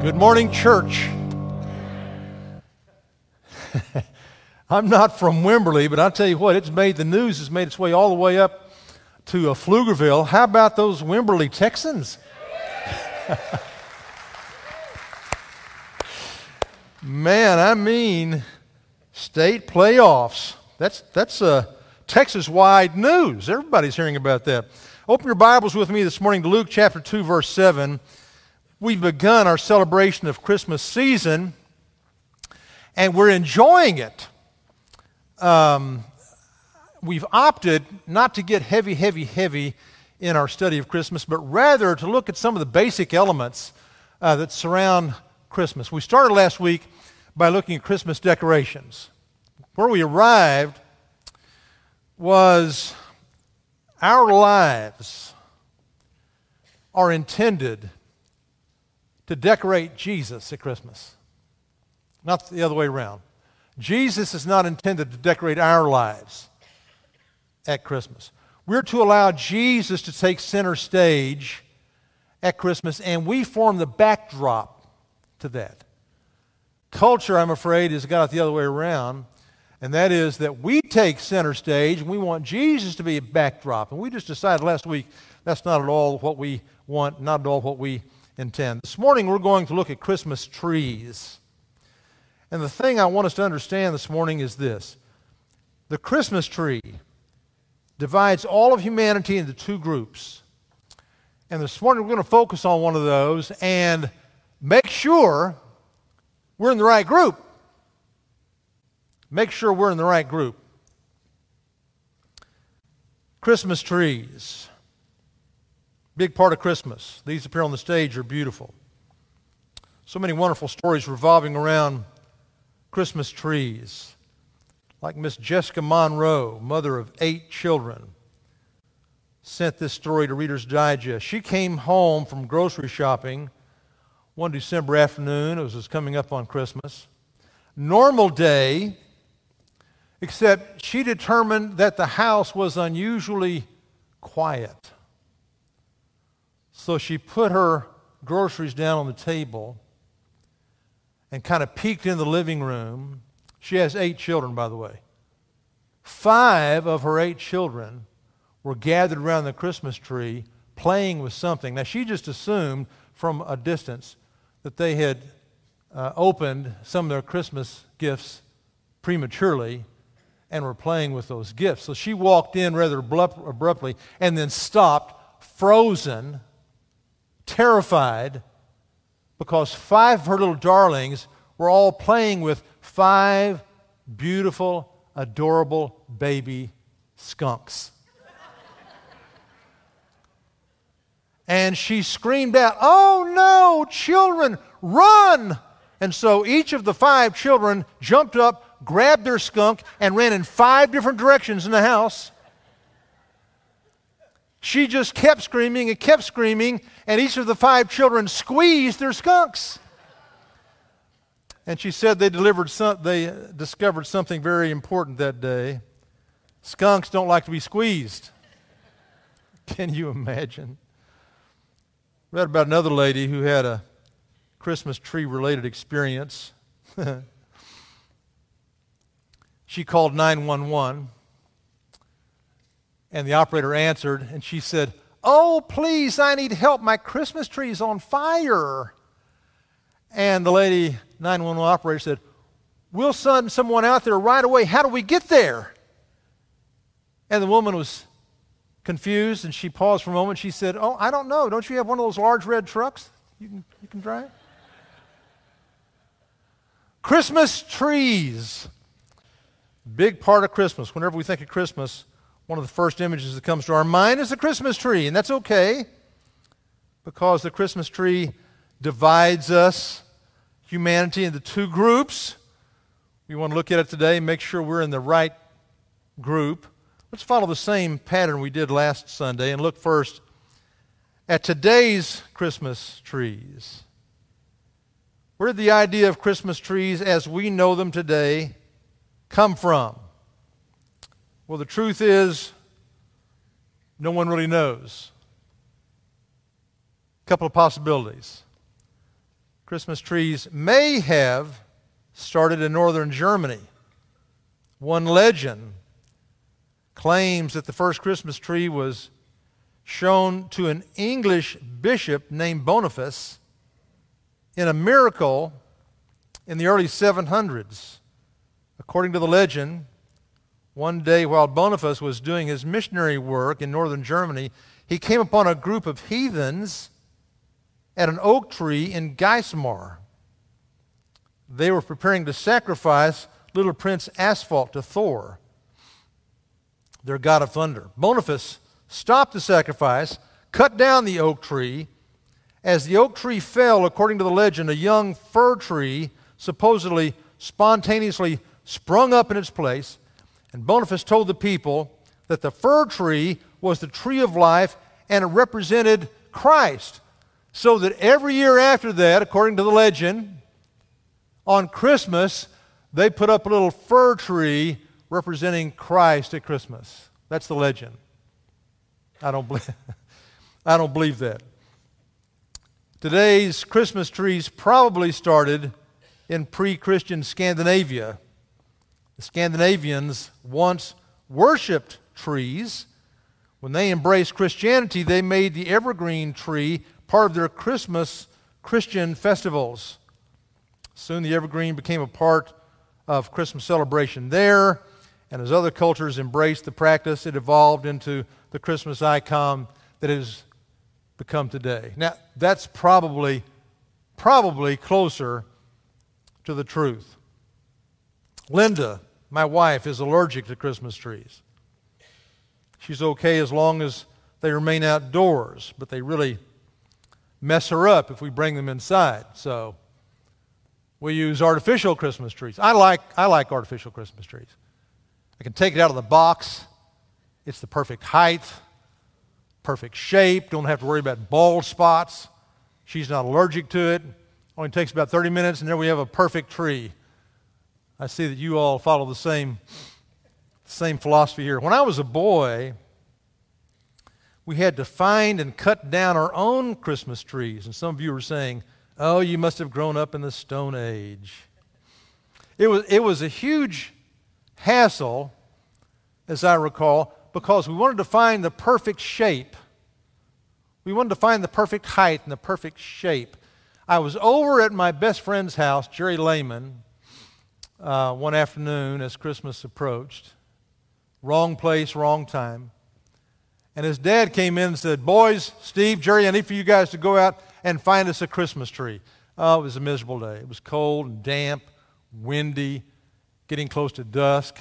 Good morning, church. I'm not from Wimberley, but I'll tell you what, it's made the news it's made its way all the way up to uh, Pflugerville. How about those Wimberley Texans? Man, I mean, state playoffs. That's, that's uh, Texas wide news. Everybody's hearing about that. Open your Bibles with me this morning to Luke chapter 2, verse 7 we've begun our celebration of Christmas season, and we're enjoying it. Um, we've opted not to get heavy, heavy, heavy in our study of Christmas, but rather to look at some of the basic elements uh, that surround Christmas. We started last week by looking at Christmas decorations. Where we arrived was our lives are intended to decorate Jesus at Christmas, not the other way around. Jesus is not intended to decorate our lives at Christmas. We're to allow Jesus to take center stage at Christmas, and we form the backdrop to that. Culture, I'm afraid, has got it the other way around, and that is that we take center stage and we want Jesus to be a backdrop. And we just decided last week that's not at all what we want, not at all what we intend. This morning we're going to look at Christmas trees. And the thing I want us to understand this morning is this the Christmas tree divides all of humanity into two groups. And this morning we're going to focus on one of those and make sure we're in the right group. Make sure we're in the right group. Christmas trees. Big part of Christmas. These appear on the stage are beautiful. So many wonderful stories revolving around Christmas trees. Like Miss Jessica Monroe, mother of eight children, sent this story to Reader's Digest. She came home from grocery shopping one December afternoon. It was coming up on Christmas. Normal day, except she determined that the house was unusually quiet. So she put her groceries down on the table and kind of peeked in the living room. She has eight children, by the way. Five of her eight children were gathered around the Christmas tree playing with something. Now, she just assumed from a distance that they had uh, opened some of their Christmas gifts prematurely and were playing with those gifts. So she walked in rather abruptly and then stopped, frozen, terrified because five of her little darlings were all playing with five beautiful, adorable baby skunks. and she screamed out, Oh no, children, run! And so each of the five children jumped up, grabbed their skunk, and ran in five different directions in the house. She just kept screaming and kept screaming, and each of the five children squeezed their skunks. And she said they delivered some, they discovered something very important that day. Skunks don't like to be squeezed. Can you imagine? Read about another lady who had a Christmas tree related experience. she called 911 and the operator answered, and she said, Oh, please, I need help. My Christmas tree is on fire. And the lady, 911 operator, said, We'll send someone out there right away. How do we get there? And the woman was confused and she paused for a moment. She said, Oh, I don't know. Don't you have one of those large red trucks you can, you can drive? Christmas trees. Big part of Christmas. Whenever we think of Christmas, one of the first images that comes to our mind is the Christmas tree, and that's okay because the Christmas tree divides us, humanity, into two groups. We want to look at it today make sure we're in the right group. Let's follow the same pattern we did last Sunday and look first at today's Christmas trees. Where did the idea of Christmas trees as we know them today come from? Well, the truth is, no one really knows. A couple of possibilities. Christmas trees may have started in northern Germany. One legend claims that the first Christmas tree was shown to an English bishop named Boniface in a miracle in the early 700s. According to the legend, one day while Boniface was doing his missionary work in northern Germany, he came upon a group of heathens at an oak tree in Geismar. They were preparing to sacrifice little Prince Asulf to Thor, their god of thunder. Boniface stopped the sacrifice, cut down the oak tree. As the oak tree fell, according to the legend, a young fir tree supposedly spontaneously sprung up in its place. And Boniface told the people that the fir tree was the tree of life and it represented Christ. So that every year after that, according to the legend, on Christmas, they put up a little fir tree representing Christ at Christmas. That's the legend. I don't believe, I don't believe that. Today's Christmas trees probably started in pre Christian Scandinavia. The Scandinavians once worshiped trees. When they embraced Christianity, they made the evergreen tree part of their Christmas Christian festivals. Soon the evergreen became a part of Christmas celebration there, and as other cultures embraced the practice, it evolved into the Christmas icon that has become today. Now, that's probably probably closer to the truth. Linda, my wife, is allergic to Christmas trees. She's okay as long as they remain outdoors, but they really mess her up if we bring them inside. So we use artificial Christmas trees. I like, I like artificial Christmas trees. I can take it out of the box. It's the perfect height, perfect shape. Don't have to worry about bald spots. She's not allergic to it. Only takes about 30 minutes, and there we have a perfect tree. I see that you all follow the same, same philosophy here. When I was a boy, we had to find and cut down our own Christmas trees. And some of you were saying, oh, you must have grown up in the Stone Age. It was, it was a huge hassle, as I recall, because we wanted to find the perfect shape. We wanted to find the perfect height and the perfect shape. I was over at my best friend's house, Jerry Lehman, uh, one afternoon as Christmas approached. Wrong place, wrong time. And his dad came in and said, Boys, Steve, Jerry, I need for you guys to go out and find us a Christmas tree. Oh, it was a miserable day. It was cold and damp, windy, getting close to dusk.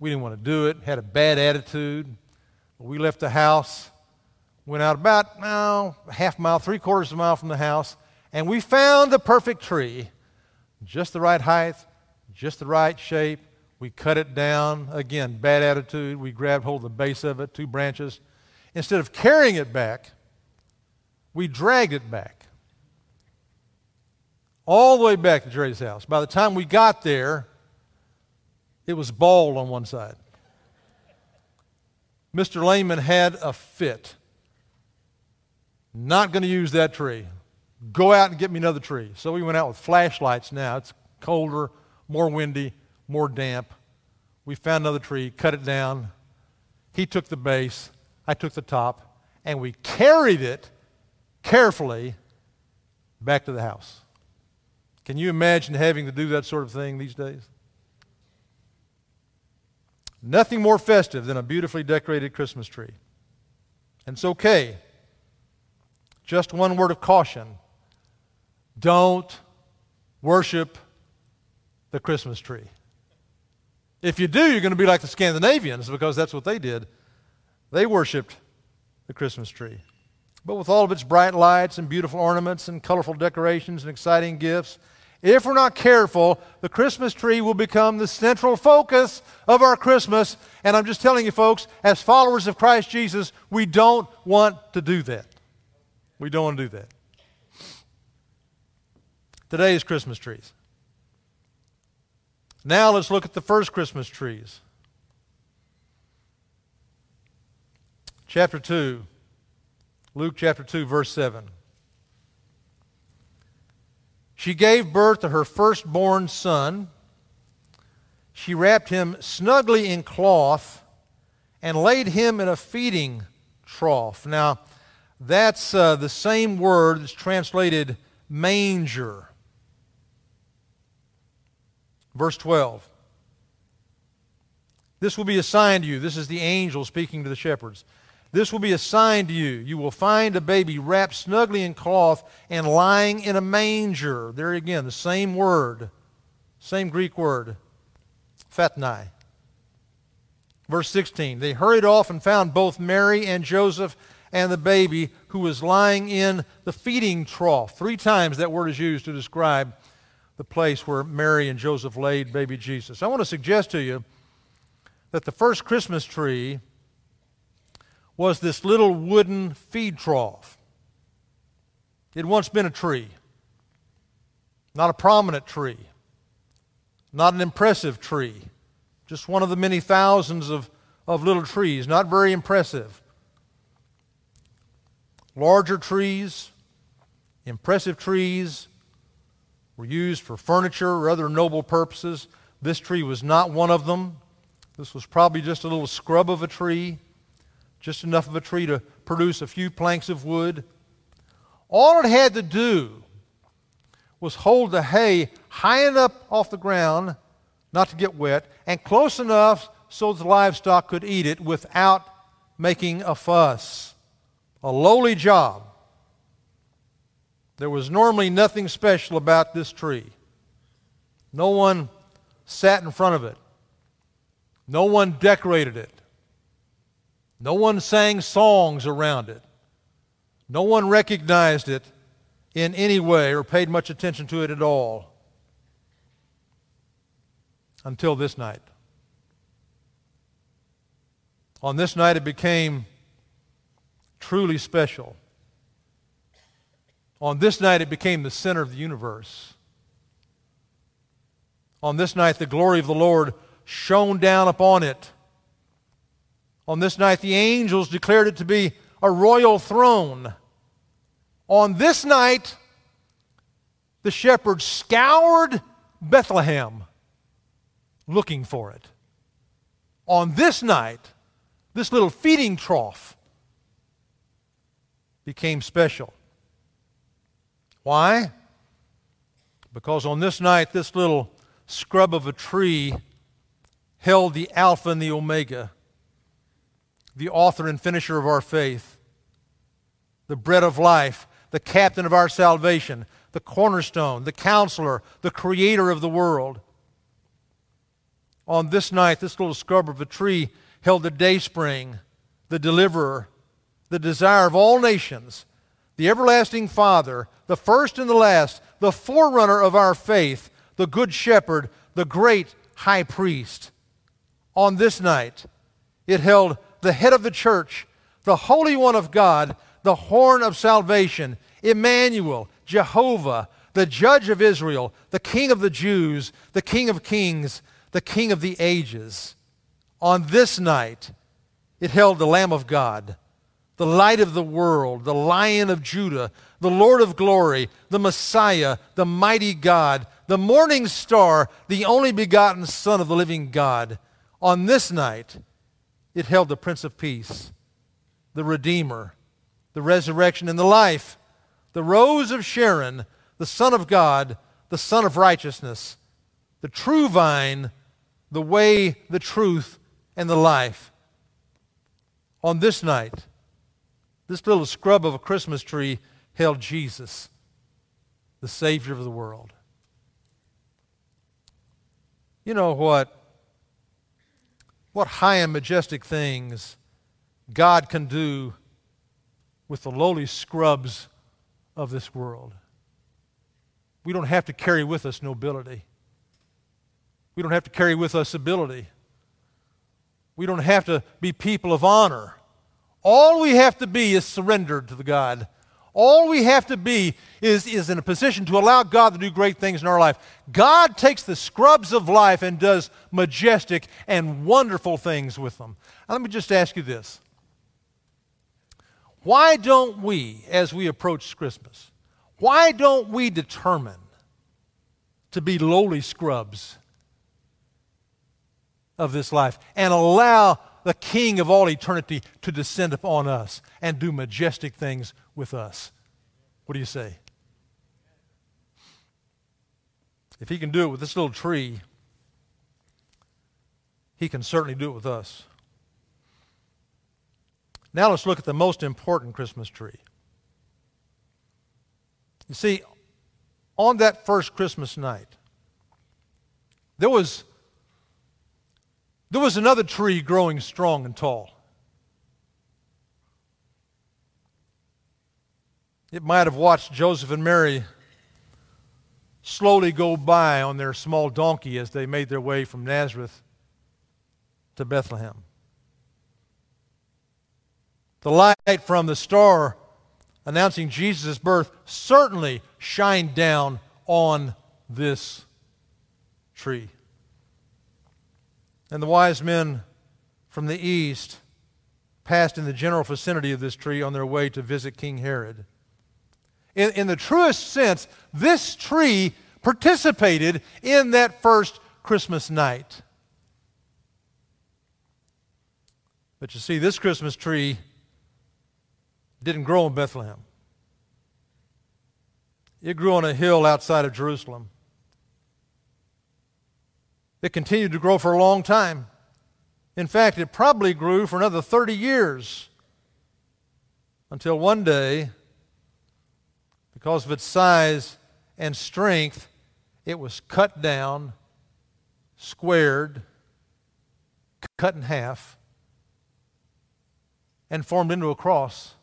We didn't want to do it, had a bad attitude. We left the house, went out about, no, half mile, three quarters of a mile from the house, and we found the perfect tree, just the right height, just the right shape. We cut it down. Again, bad attitude. We grabbed hold of the base of it, two branches. Instead of carrying it back, we dragged it back. All the way back to Jerry's house. By the time we got there, it was bald on one side. Mr. Lehman had a fit. Not going to use that tree. Go out and get me another tree. So we went out with flashlights now. It's colder, more windy, more damp. We found another tree, cut it down. He took the base, I took the top, and we carried it carefully back to the house. Can you imagine having to do that sort of thing these days? Nothing more festive than a beautifully decorated Christmas tree. And it's okay. Just one word of caution don't worship the Christmas tree. If you do, you're going to be like the Scandinavians because that's what they did. They worshiped the Christmas tree. But with all of its bright lights and beautiful ornaments and colorful decorations and exciting gifts, if we're not careful, the Christmas tree will become the central focus of our Christmas. And I'm just telling you, folks, as followers of Christ Jesus, we don't want to do that. We don't want to do that. Today is Christmas trees. Now let's look at the first Christmas trees. Chapter 2, Luke chapter 2, verse 7. She gave birth to her firstborn son. She wrapped him snugly in cloth and laid him in a feeding trough. Now, that's uh, the same word that's translated manger. Verse 12. This will be a sign to you. This is the angel speaking to the shepherds. This will be a sign to you. You will find a baby wrapped snugly in cloth and lying in a manger. There again, the same word, same Greek word, phatnai. Verse 16 They hurried off and found both Mary and Joseph and the baby who was lying in the feeding trough. Three times that word is used to describe the place where Mary and Joseph laid baby Jesus. I want to suggest to you that the first Christmas tree was this little wooden feed trough. It had once been a tree, not a prominent tree, not an impressive tree, just one of the many thousands of, of little trees, not very impressive. Larger trees, impressive trees, were used for furniture or other noble purposes. This tree was not one of them. This was probably just a little scrub of a tree just enough of a tree to produce a few planks of wood. All it had to do was hold the hay high enough off the ground not to get wet and close enough so the livestock could eat it without making a fuss. A lowly job. There was normally nothing special about this tree. No one sat in front of it. No one decorated it. No one sang songs around it. No one recognized it in any way or paid much attention to it at all until this night. On this night, it became truly special. On this night, it became the center of the universe. On this night, the glory of the Lord shone down upon it on this night, the angels declared it to be a royal throne. On this night, the shepherds scoured Bethlehem looking for it. On this night, this little feeding trough became special. Why? Because on this night, this little scrub of a tree held the Alpha and the Omega the author and finisher of our faith, the bread of life, the captain of our salvation, the cornerstone, the counselor, the creator of the world. On this night, this little scrub of a tree held the dayspring, the deliverer, the desire of all nations, the everlasting Father, the first and the last, the forerunner of our faith, the good shepherd, the great high priest. On this night, it held the head of the church, the Holy One of God, the horn of salvation, Emmanuel, Jehovah, the Judge of Israel, the King of the Jews, the King of kings, the King of the ages. On this night, it held the Lamb of God, the light of the world, the Lion of Judah, the Lord of glory, the Messiah, the mighty God, the morning star, the only begotten Son of the living God. On this night, it held the Prince of Peace, the Redeemer, the resurrection and the life, the rose of Sharon, the Son of God, the Sun of righteousness, the true vine, the way, the truth, and the life. On this night, this little scrub of a Christmas tree held Jesus, the Savior of the world. You know what? What high and majestic things God can do with the lowly scrubs of this world. We don't have to carry with us nobility. We don't have to carry with us ability. We don't have to be people of honor. All we have to be is surrendered to the God all we have to be is, is in a position to allow God to do great things in our life. God takes the scrubs of life and does majestic and wonderful things with them. Now, let me just ask you this. Why don't we, as we approach Christmas, why don't we determine to be lowly scrubs of this life and allow the King of all eternity to descend upon us and do majestic things with us. What do you say? If he can do it with this little tree, he can certainly do it with us. Now let's look at the most important Christmas tree. You see, on that first Christmas night, there was, there was another tree growing strong and tall. It might have watched Joseph and Mary slowly go by on their small donkey as they made their way from Nazareth to Bethlehem. The light from the star announcing Jesus' birth certainly shined down on this tree. And the wise men from the east passed in the general vicinity of this tree on their way to visit King Herod. In, in the truest sense, this tree participated in that first Christmas night. But you see, this Christmas tree didn't grow in Bethlehem. It grew on a hill outside of Jerusalem. It continued to grow for a long time. In fact, it probably grew for another 30 years until one day, because of its size and strength, it was cut down, squared, cut in half, and formed into a cross.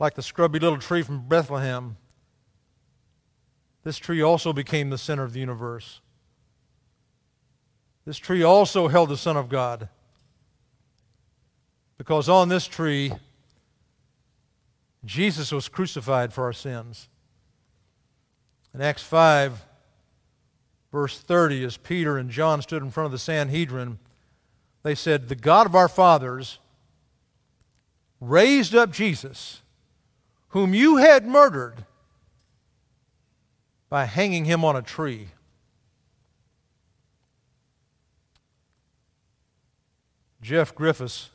like the scrubby little tree from Bethlehem, this tree also became the center of the universe. This tree also held the Son of God. Because on this tree, Jesus was crucified for our sins. In Acts 5, verse 30, as Peter and John stood in front of the Sanhedrin, they said, The God of our fathers raised up Jesus whom you had murdered by hanging him on a tree. Jeff Griffiths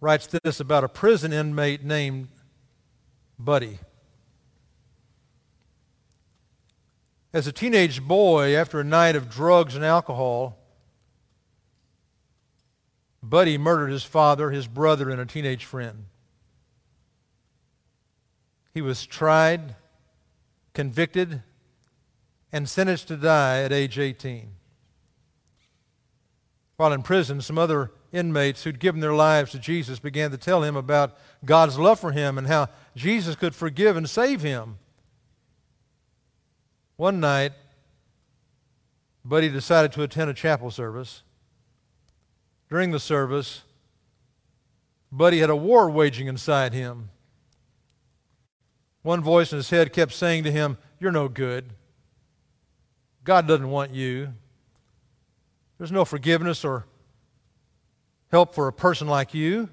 writes this about a prison inmate named Buddy. As a teenage boy, after a night of drugs and alcohol, Buddy murdered his father, his brother, and a teenage friend. He was tried, convicted, and sentenced to die at age 18. While in prison, some other inmates who'd given their lives to Jesus began to tell him about God's love for him and how Jesus could forgive and save him. One night, Buddy decided to attend a chapel service. During the service, Buddy had a war waging inside him. One voice in his head kept saying to him, You're no good. God doesn't want you. There's no forgiveness or help for a person like you.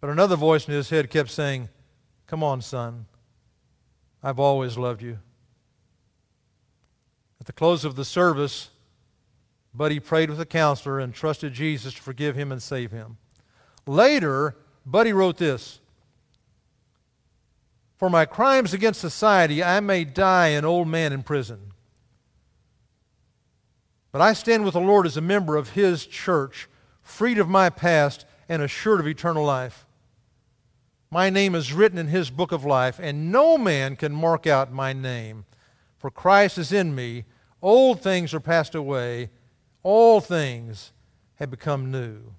But another voice in his head kept saying, Come on, son. I've always loved you. At the close of the service, Buddy prayed with a counselor and trusted Jesus to forgive him and save him. Later, Buddy wrote this for my crimes against society, I may die an old man in prison. But I stand with the Lord as a member of His church, freed of my past and assured of eternal life. My name is written in His book of life, and no man can mark out my name. For Christ is in me. Old things are passed away, all things have become new.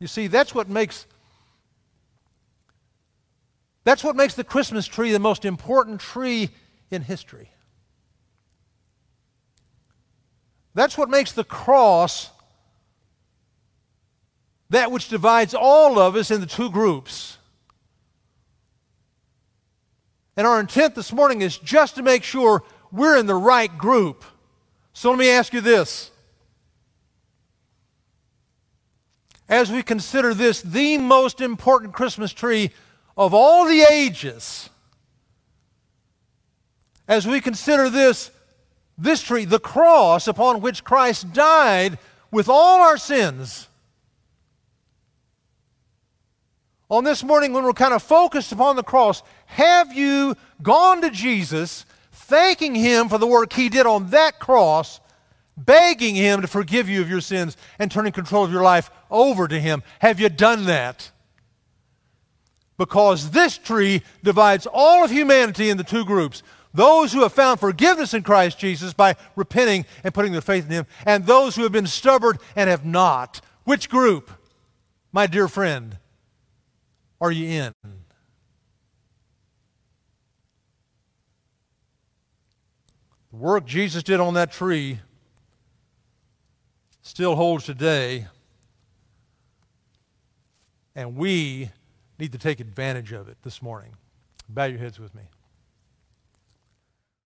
You see, that's what makes that's what makes the Christmas tree the most important tree in history. That's what makes the cross that which divides all of us into two groups. And our intent this morning is just to make sure we're in the right group. So let me ask you this as we consider this the most important Christmas tree of all the ages, as we consider this, this tree, the cross upon which Christ died with all our sins, on this morning when we're kind of focused upon the cross, have you gone to Jesus, thanking Him for the work He did on that cross, begging Him to forgive you of your sins, and turning control of your life over to Him? Have you done that? Because this tree divides all of humanity into two groups those who have found forgiveness in Christ Jesus by repenting and putting their faith in Him, and those who have been stubborn and have not. Which group, my dear friend, are you in? The work Jesus did on that tree still holds today, and we need to take advantage of it this morning. Bow your heads with me.